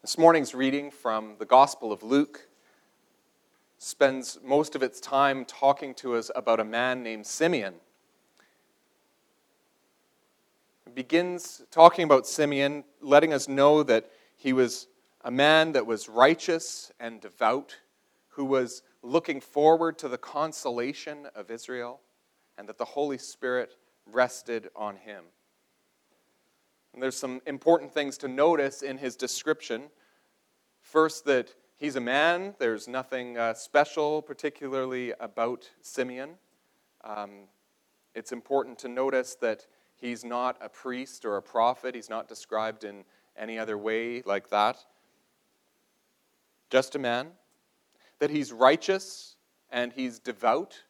This morning's reading from the Gospel of Luke spends most of its time talking to us about a man named Simeon. It begins talking about Simeon, letting us know that he was a man that was righteous and devout, who was looking forward to the consolation of Israel, and that the Holy Spirit rested on him. And there's some important things to notice in his description. First, that he's a man. There's nothing uh, special, particularly about Simeon. Um, it's important to notice that he's not a priest or a prophet. He's not described in any other way like that. Just a man. That he's righteous and he's devout.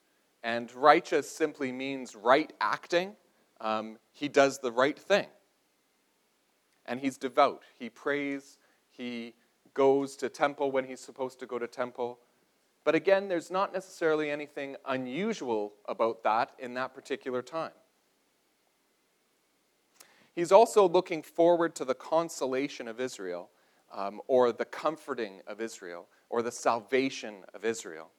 And righteous simply means right acting. Um, he does the right thing and he's devout. He prays, he goes to temple when he's supposed to go to temple. But again, there's not necessarily anything unusual about that in that particular time. He's also looking forward to the consolation of Israel, um, or the comforting of Israel, or the salvation of Israel.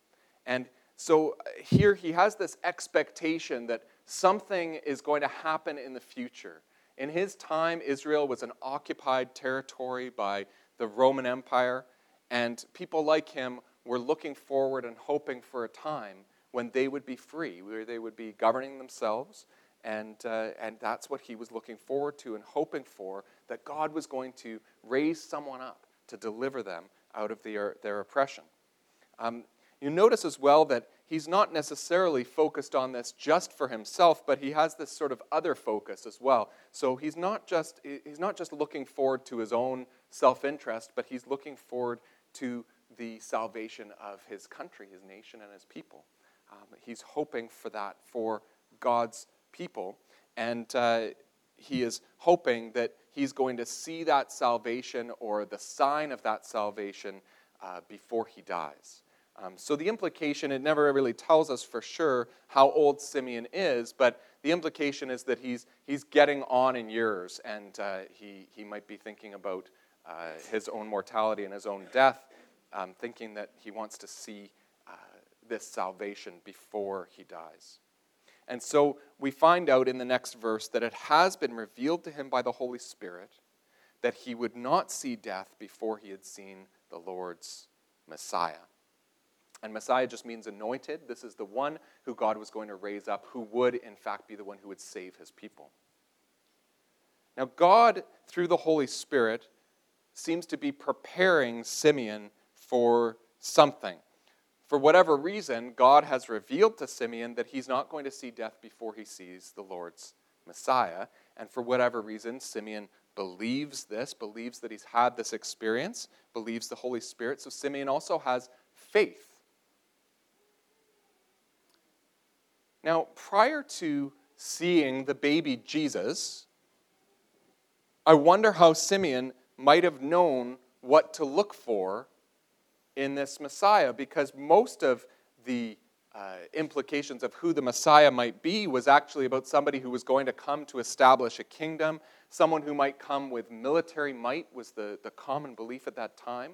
And so uh, here he has this expectation that something is going to happen in the future in his time, Israel was an occupied territory by the Roman Empire, and people like him were looking forward and hoping for a time when they would be free, where they would be governing themselves. And, uh, and that's what he was looking forward to and hoping for that God was going to raise someone up to deliver them out of their, their oppression. Um, you notice as well that he's not necessarily focused on this just for himself, but he has this sort of other focus as well. So he's not just, he's not just looking forward to his own self interest, but he's looking forward to the salvation of his country, his nation, and his people. Um, he's hoping for that for God's people. And uh, he is hoping that he's going to see that salvation or the sign of that salvation uh, before he dies. Um, so the implication, it never really tells us for sure how old Simeon is, but the implication is that he's, he's getting on in years and uh, he, he might be thinking about uh, his own mortality and his own death, um, thinking that he wants to see uh, this salvation before he dies. And so we find out in the next verse that it has been revealed to him by the Holy Spirit that he would not see death before he had seen the Lord's Messiah. And Messiah just means anointed. This is the one who God was going to raise up, who would, in fact, be the one who would save his people. Now, God, through the Holy Spirit, seems to be preparing Simeon for something. For whatever reason, God has revealed to Simeon that he's not going to see death before he sees the Lord's Messiah. And for whatever reason, Simeon believes this, believes that he's had this experience, believes the Holy Spirit. So Simeon also has faith Now, prior to seeing the baby Jesus, I wonder how Simeon might have known what to look for in this Messiah, because most of the uh, implications of who the Messiah might be was actually about somebody who was going to come to establish a kingdom, someone who might come with military might, was the, the common belief at that time.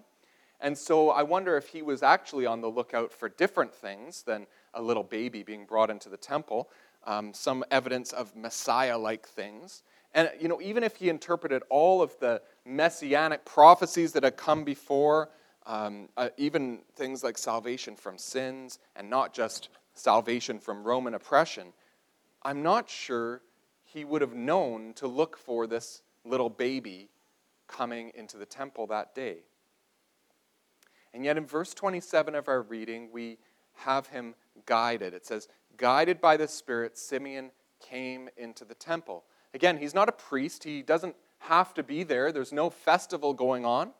And so I wonder if he was actually on the lookout for different things than a little baby being brought into the temple, um, some evidence of Messiah like things. And, you know, even if he interpreted all of the messianic prophecies that had come before, um, uh, even things like salvation from sins and not just salvation from Roman oppression, I'm not sure he would have known to look for this little baby coming into the temple that day. And yet, in verse 27 of our reading, we have him guided. It says, Guided by the Spirit, Simeon came into the temple. Again, he's not a priest. He doesn't have to be there. There's no festival going on.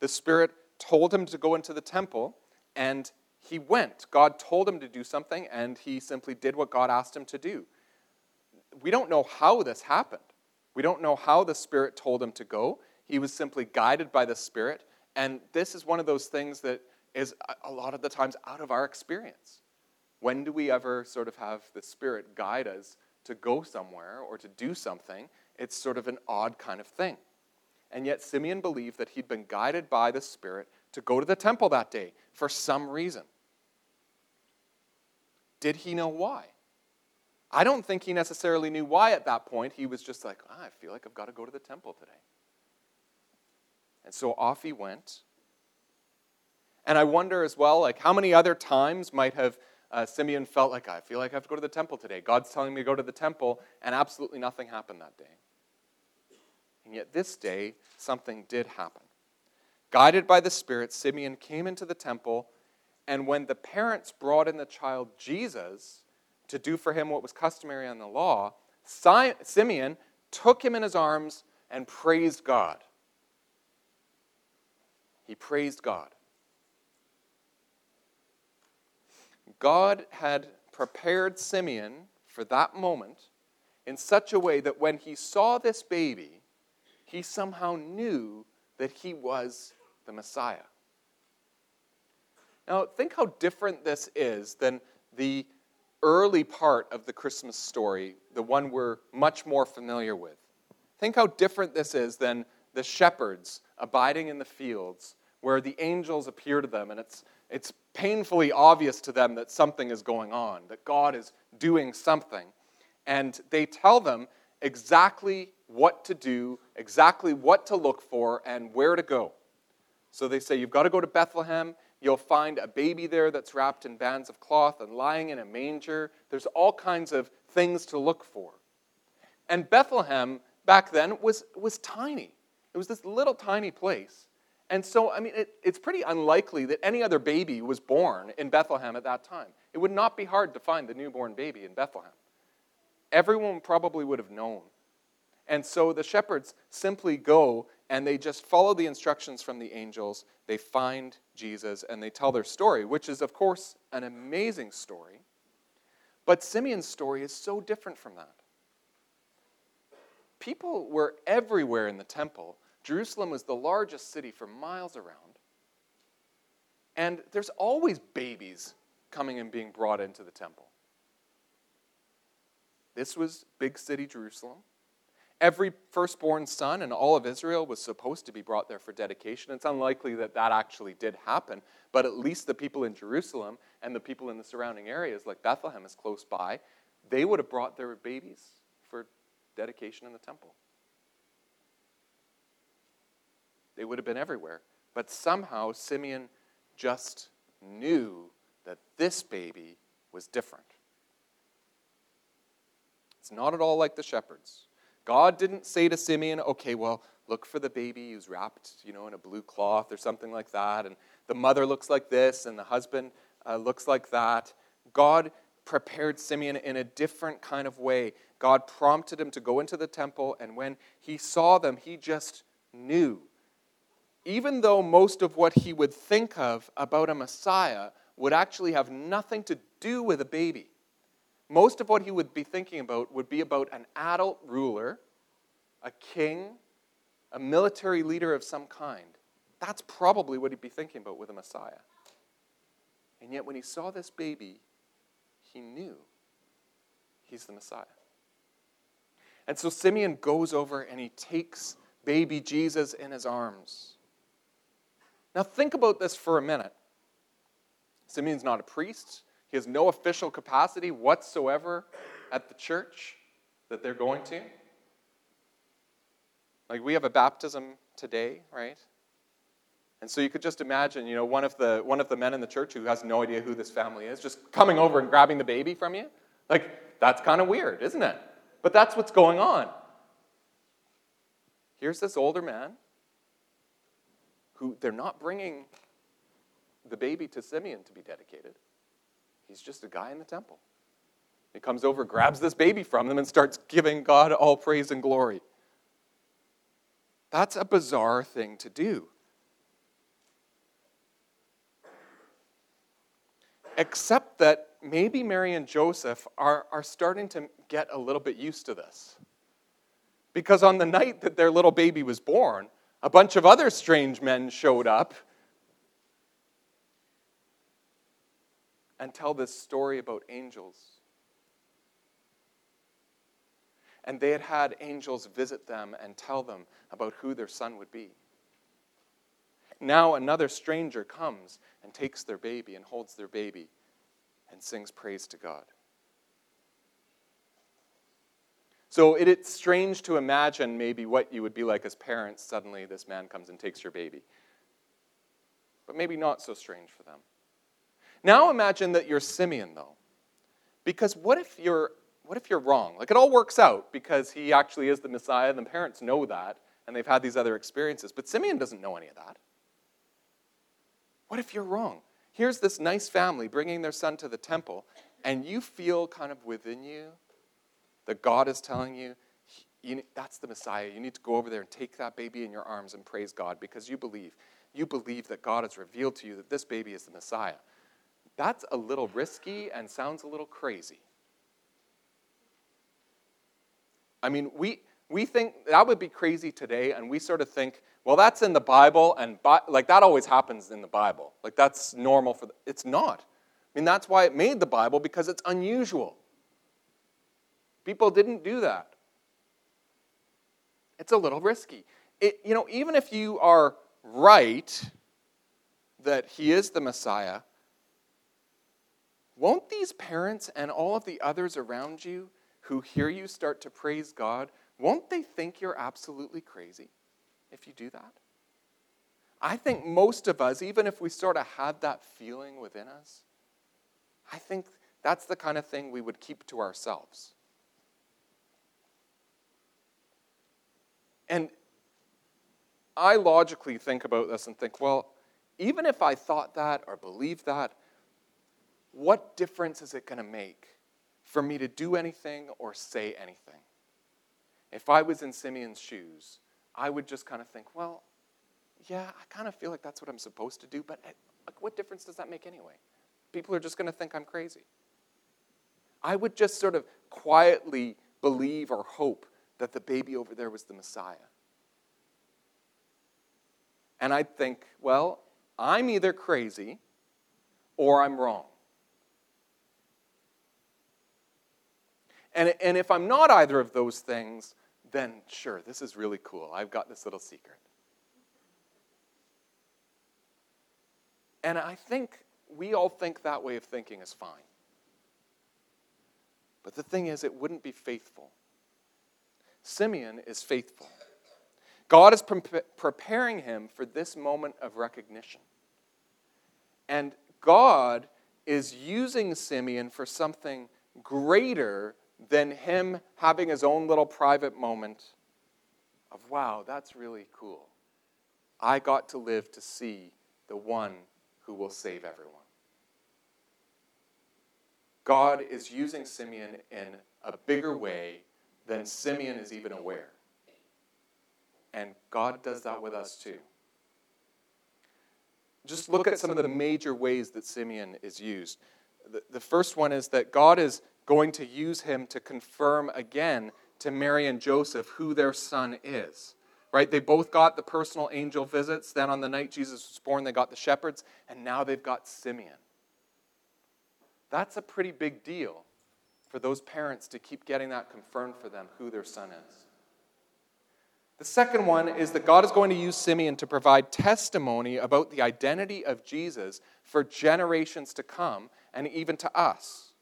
The Spirit told him to go into the temple, and he went. God told him to do something, and he simply did what God asked him to do. We don't know how this happened. We don't know how the Spirit told him to go. He was simply guided by the Spirit, and this is one of those things that is a lot of the times out of our experience. When do we ever sort of have the Spirit guide us to go somewhere or to do something? It's sort of an odd kind of thing. And yet, Simeon believed that he'd been guided by the Spirit to go to the temple that day for some reason. Did he know why? I don't think he necessarily knew why at that point. He was just like, ah, I feel like I've got to go to the temple today. And so off he went. And I wonder as well, like, how many other times might have uh, Simeon felt like, I feel like I have to go to the temple today. God's telling me to go to the temple, and absolutely nothing happened that day. And yet this day, something did happen. Guided by the Spirit, Simeon came into the temple, and when the parents brought in the child Jesus to do for him what was customary on the law, Simeon took him in his arms and praised God. He praised God. God had prepared Simeon for that moment in such a way that when he saw this baby, he somehow knew that he was the Messiah. Now, think how different this is than the early part of the Christmas story, the one we're much more familiar with. Think how different this is than the shepherds abiding in the fields where the angels appear to them and it's, it's painfully obvious to them that something is going on, that God is doing something. And they tell them exactly what to do, exactly what to look for, and where to go. So they say, You've got to go to Bethlehem. You'll find a baby there that's wrapped in bands of cloth and lying in a manger. There's all kinds of things to look for. And Bethlehem back then was, was tiny. It was this little tiny place. And so, I mean, it, it's pretty unlikely that any other baby was born in Bethlehem at that time. It would not be hard to find the newborn baby in Bethlehem. Everyone probably would have known. And so the shepherds simply go and they just follow the instructions from the angels. They find Jesus and they tell their story, which is, of course, an amazing story. But Simeon's story is so different from that. People were everywhere in the temple Jerusalem was the largest city for miles around. And there's always babies coming and being brought into the temple. This was big city Jerusalem. Every firstborn son in all of Israel was supposed to be brought there for dedication. It's unlikely that that actually did happen, but at least the people in Jerusalem and the people in the surrounding areas, like Bethlehem is close by, they would have brought their babies for dedication in the temple. They would have been everywhere. But somehow Simeon just knew that this baby was different. It's not at all like the shepherds. God didn't say to Simeon, okay, well, look for the baby who's wrapped, you know, in a blue cloth or something like that, and the mother looks like this, and the husband uh, looks like that. God prepared Simeon in a different kind of way. God prompted him to go into the temple, and when he saw them, he just knew even though most of what he would think of about a Messiah would actually have nothing to do with a baby. Most of what he would be thinking about would be about an adult ruler, a king, a military leader of some kind. That's probably what he'd be thinking about with a Messiah. And yet, when he saw this baby, he knew he's the Messiah. And so Simeon goes over and he takes baby Jesus in his arms. Now, think about this for a minute. Simeon's not a priest, he has no official capacity whatsoever at the church that they're going to. Like, we have a baptism today, right? And so you could just imagine, you know, one of the one of the men in the church who has no idea who this family is, just coming over and grabbing the baby from you. Like, that's kind of weird, isn't it? But that's what's going on. Here's this older man who they're not bringing the baby to Simeon to be dedicated. He's just a guy in the temple. He comes over, grabs this baby from them, and starts giving God all praise and glory. That's a bizarre thing to do. Except that maybe Mary and Joseph are, are starting to get a little bit used to this. Because on the night that their little baby was born, a bunch of other strange men showed up and tell this story about angels. and they had had angels visit them and tell them about who their son would be. Now another stranger comes and takes their baby and holds their baby and sings praise to God. So it, it's strange to imagine maybe what you would be like as parents. Suddenly, this man comes and takes your baby. But maybe not so strange for them. Now imagine that you're Simeon, though. Because what if you're what if you're wrong? Like it all works out because he actually is the Messiah, and the parents know that, and they've had these other experiences. But Simeon doesn't know any of that. What if you're wrong? Here's this nice family bringing their son to the temple, and you feel kind of within you that God is telling you, you, that's the Messiah. You need to go over there and take that baby in your arms and praise God because you believe. You believe that God has revealed to you that this baby is the Messiah. That's a little risky and sounds a little crazy. I mean, we, we think that would be crazy today, and we sort of think, well, that's in the Bible, and bi- like that always happens in the Bible. Like that's normal for the, it's not. I mean, that's why it made the Bible because it's unusual. People didn't do that. It's a little risky. It, you know, even if you are right that he is the Messiah, won't these parents and all of the others around you who hear you start to praise God, won't they think you're absolutely crazy if you do that? I think most of us, even if we sort of had that feeling within us, I think that's the kind of thing we would keep to ourselves. And I logically think about this and think, well, even if I thought that or believed that, what difference is it going to make for me to do anything or say anything? If I was in Simeon's shoes, I would just kind of think, well, yeah, I kind of feel like that's what I'm supposed to do, but eh, like, what difference does that make anyway? People are just going to think I'm crazy. I would just sort of quietly believe or hope that the baby over there was the Messiah. And I'd think, well, I'm either crazy or I'm wrong. And, and if I'm not either of those things, then sure, this is really cool. I've got this little secret. And I think we all think that way of thinking is fine. But the thing is, it wouldn't be faithful. Simeon is faithful. God is pre- preparing him for this moment of recognition. And God is using Simeon for something greater than him having his own little private moment of, wow, that's really cool. I got to live to see the one who will save everyone. God is using Simeon in a bigger way then Simeon is even aware. And God does that with us too. Just look at some of the major ways that Simeon is used. The, the first one is that God is going to use him to confirm again to Mary and Joseph who their son is. Right? They both got the personal angel visits. Then on the night Jesus was born, they got the shepherds. And now they've got Simeon. That's a pretty big deal for those parents to keep getting that confirmed for them who their son is. The second one is that God is going to use Simeon to provide testimony about the identity of Jesus for generations to come and even to us.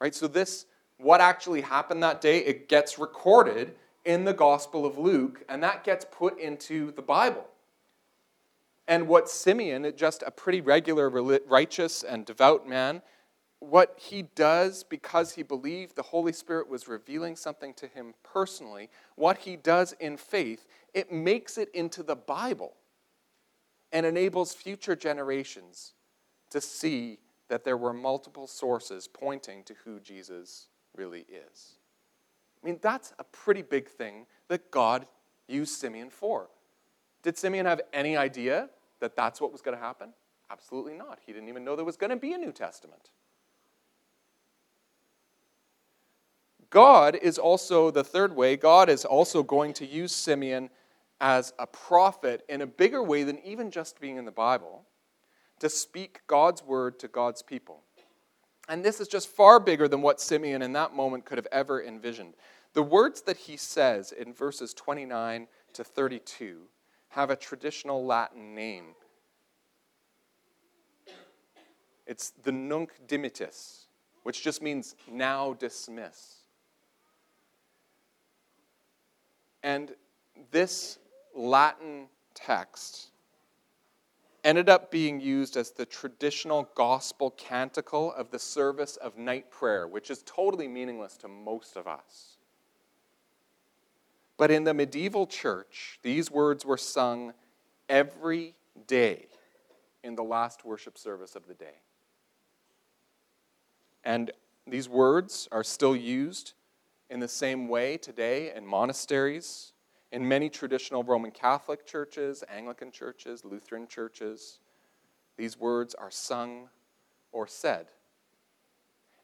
Right? So, this, what actually happened that day, it gets recorded in the Gospel of Luke, and that gets put into the Bible. And what Simeon, just a pretty regular, righteous, and devout man, what he does because he believed the Holy Spirit was revealing something to him personally, what he does in faith, it makes it into the Bible and enables future generations to see that there were multiple sources pointing to who Jesus really is. I mean, that's a pretty big thing that God used Simeon for. Did Simeon have any idea that that's what was going to happen? Absolutely not. He didn't even know there was going to be a New Testament. God is also, the third way, God is also going to use Simeon as a prophet in a bigger way than even just being in the Bible to speak God's word to God's people. And this is just far bigger than what Simeon in that moment could have ever envisioned. the words that he says in verses 29 to 32 have a traditional Latin name. It's the nunc dimittis, which just means now dismiss. And this Latin text ended up being used as the traditional gospel canticle of the service of night prayer, which is totally meaningless to most of us. But in the medieval church, these words were sung every day in the last worship service of the day. And these words are still used in the same way today in monasteries, in many traditional Roman Catholic churches, Anglican churches, Lutheran churches. These words are sung or said.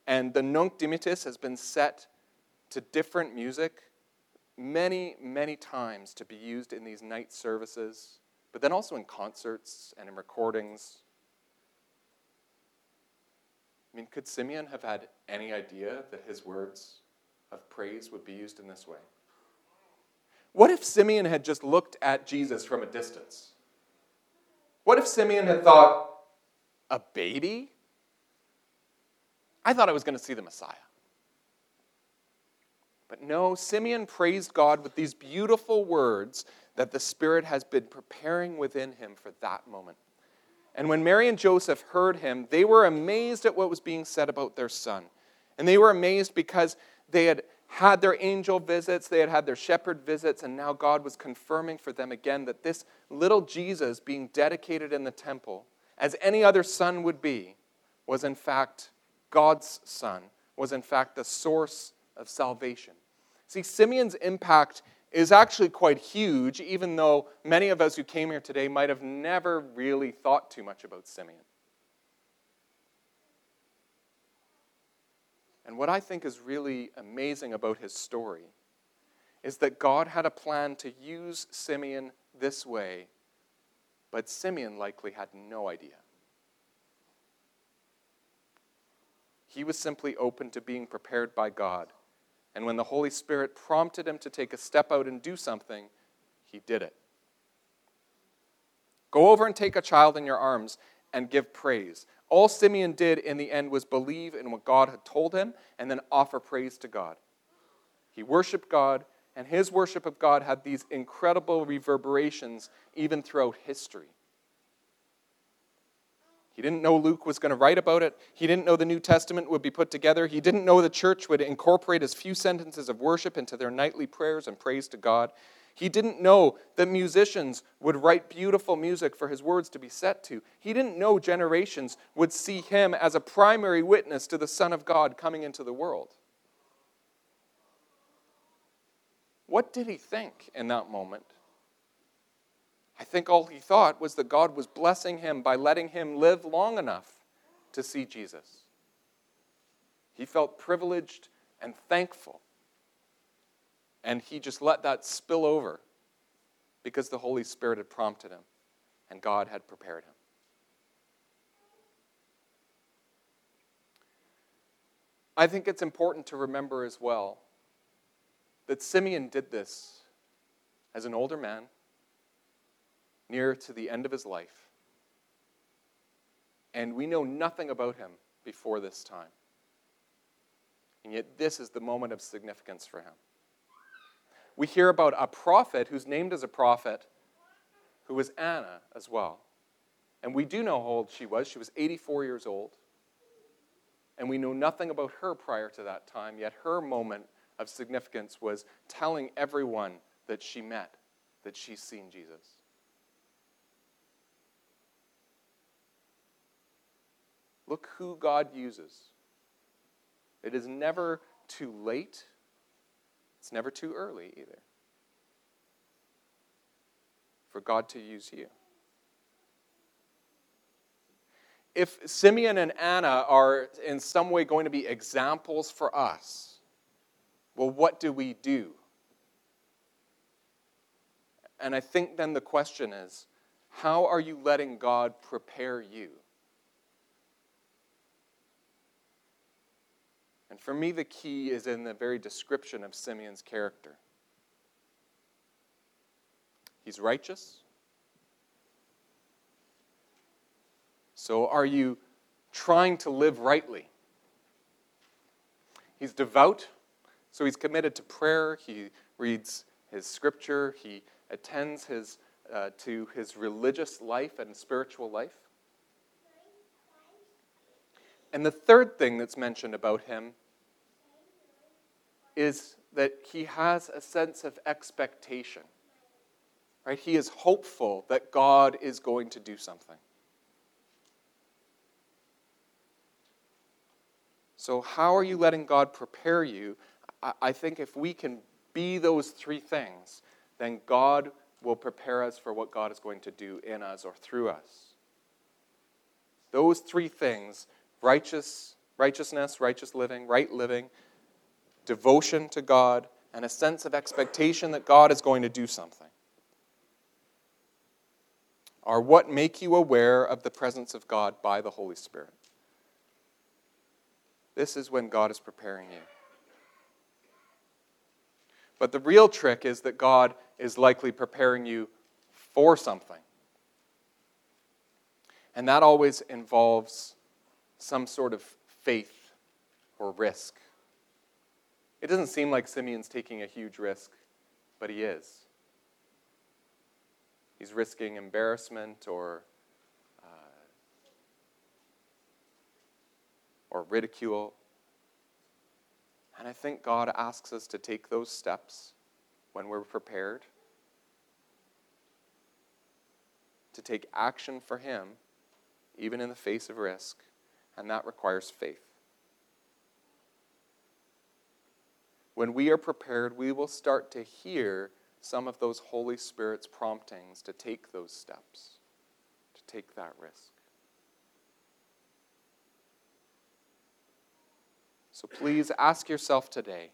And the Nunc Dimittis has been set to different music many, many times to be used in these night services, but then also in concerts and in recordings. I mean, could Simeon have had any idea that his words of praise would be used in this way? What if Simeon had just looked at Jesus from a distance? What if Simeon had thought, a baby? I thought I was going to see the Messiah. But no, Simeon praised God with these beautiful words that the Spirit has been preparing within him for that moment. And when Mary and Joseph heard him, they were amazed at what was being said about their son. And they were amazed because they had had their angel visits, they had had their shepherd visits, and now God was confirming for them again that this little Jesus being dedicated in the temple, as any other son would be, was in fact God's son, was in fact the source of salvation. See, Simeon's impact is actually quite huge, even though many of us who came here today might have never really thought too much about Simeon. And what I think is really amazing about his story is that God had a plan to use Simeon this way, but Simeon likely had no idea. He was simply open to being prepared by God and when the Holy Spirit prompted him to take a step out and do something, he did it. Go over and take a child in your arms and give praise. All Simeon did in the end was believe in what God had told him and then offer praise to God. He worshiped God, and his worship of God had these incredible reverberations even throughout history. He didn't know Luke was going to write about it. He didn't know the New Testament would be put together. He didn't know the church would incorporate as few sentences of worship into their nightly prayers and praise to God. He didn't know that musicians would write beautiful music for his words to be set to. He didn't know generations would see him as a primary witness to the Son of God coming into the world. What did he think in that moment? I think all he thought was that God was blessing him by letting him live long enough to see Jesus. He felt privileged and thankful. And he just let that spill over because the Holy Spirit had prompted him and God had prepared him. I think it's important to remember as well that Simeon did this as an older man near to the end of his life. And we know nothing about him before this time. And yet, this is the moment of significance for him. We hear about a prophet who's named as a prophet who was Anna as well. And we do know how old she was. She was 84 years old. And we know nothing about her prior to that time, yet her moment of significance was telling everyone that she met that she's seen Jesus. Look who God uses. It is never too late, it's never too early either for God to use you. If Simeon and Anna are in some way going to be examples for us, well, what do we do? And I think then the question is how are you letting God prepare you? And for me, the key is in the very description of Simeon's character. He's righteous. So, are you trying to live rightly? He's devout, so he's committed to prayer. He reads his scripture. He attends his, uh, to his religious life and spiritual life. And the third thing that's mentioned about him is that he has a sense of expectation. Right? He is hopeful that God is going to do something. So, how are you letting God prepare you? I think if we can be those three things, then God will prepare us for what God is going to do in us or through us. Those three things righteous, righteousness, righteous living, right living, devotion to God, and a sense of expectation that God is going to do something are what make you aware of the presence of God by the Holy Spirit. This is when God is preparing you. But the real trick is that God is likely preparing you for something. And that always involves some sort of faith or risk. It doesn't seem like Simeon's taking a huge risk, but he is. He's risking embarrassment or, uh, or ridicule. And I think God asks us to take those steps when we're prepared, to take action for Him, even in the face of risk, and that requires faith. When we are prepared, we will start to hear some of those Holy Spirit's promptings to take those steps, to take that risk. So please ask yourself today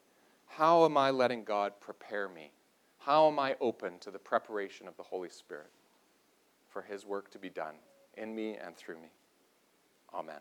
how am I letting God prepare me? How am I open to the preparation of the Holy Spirit for His work to be done in me and through me? Amen.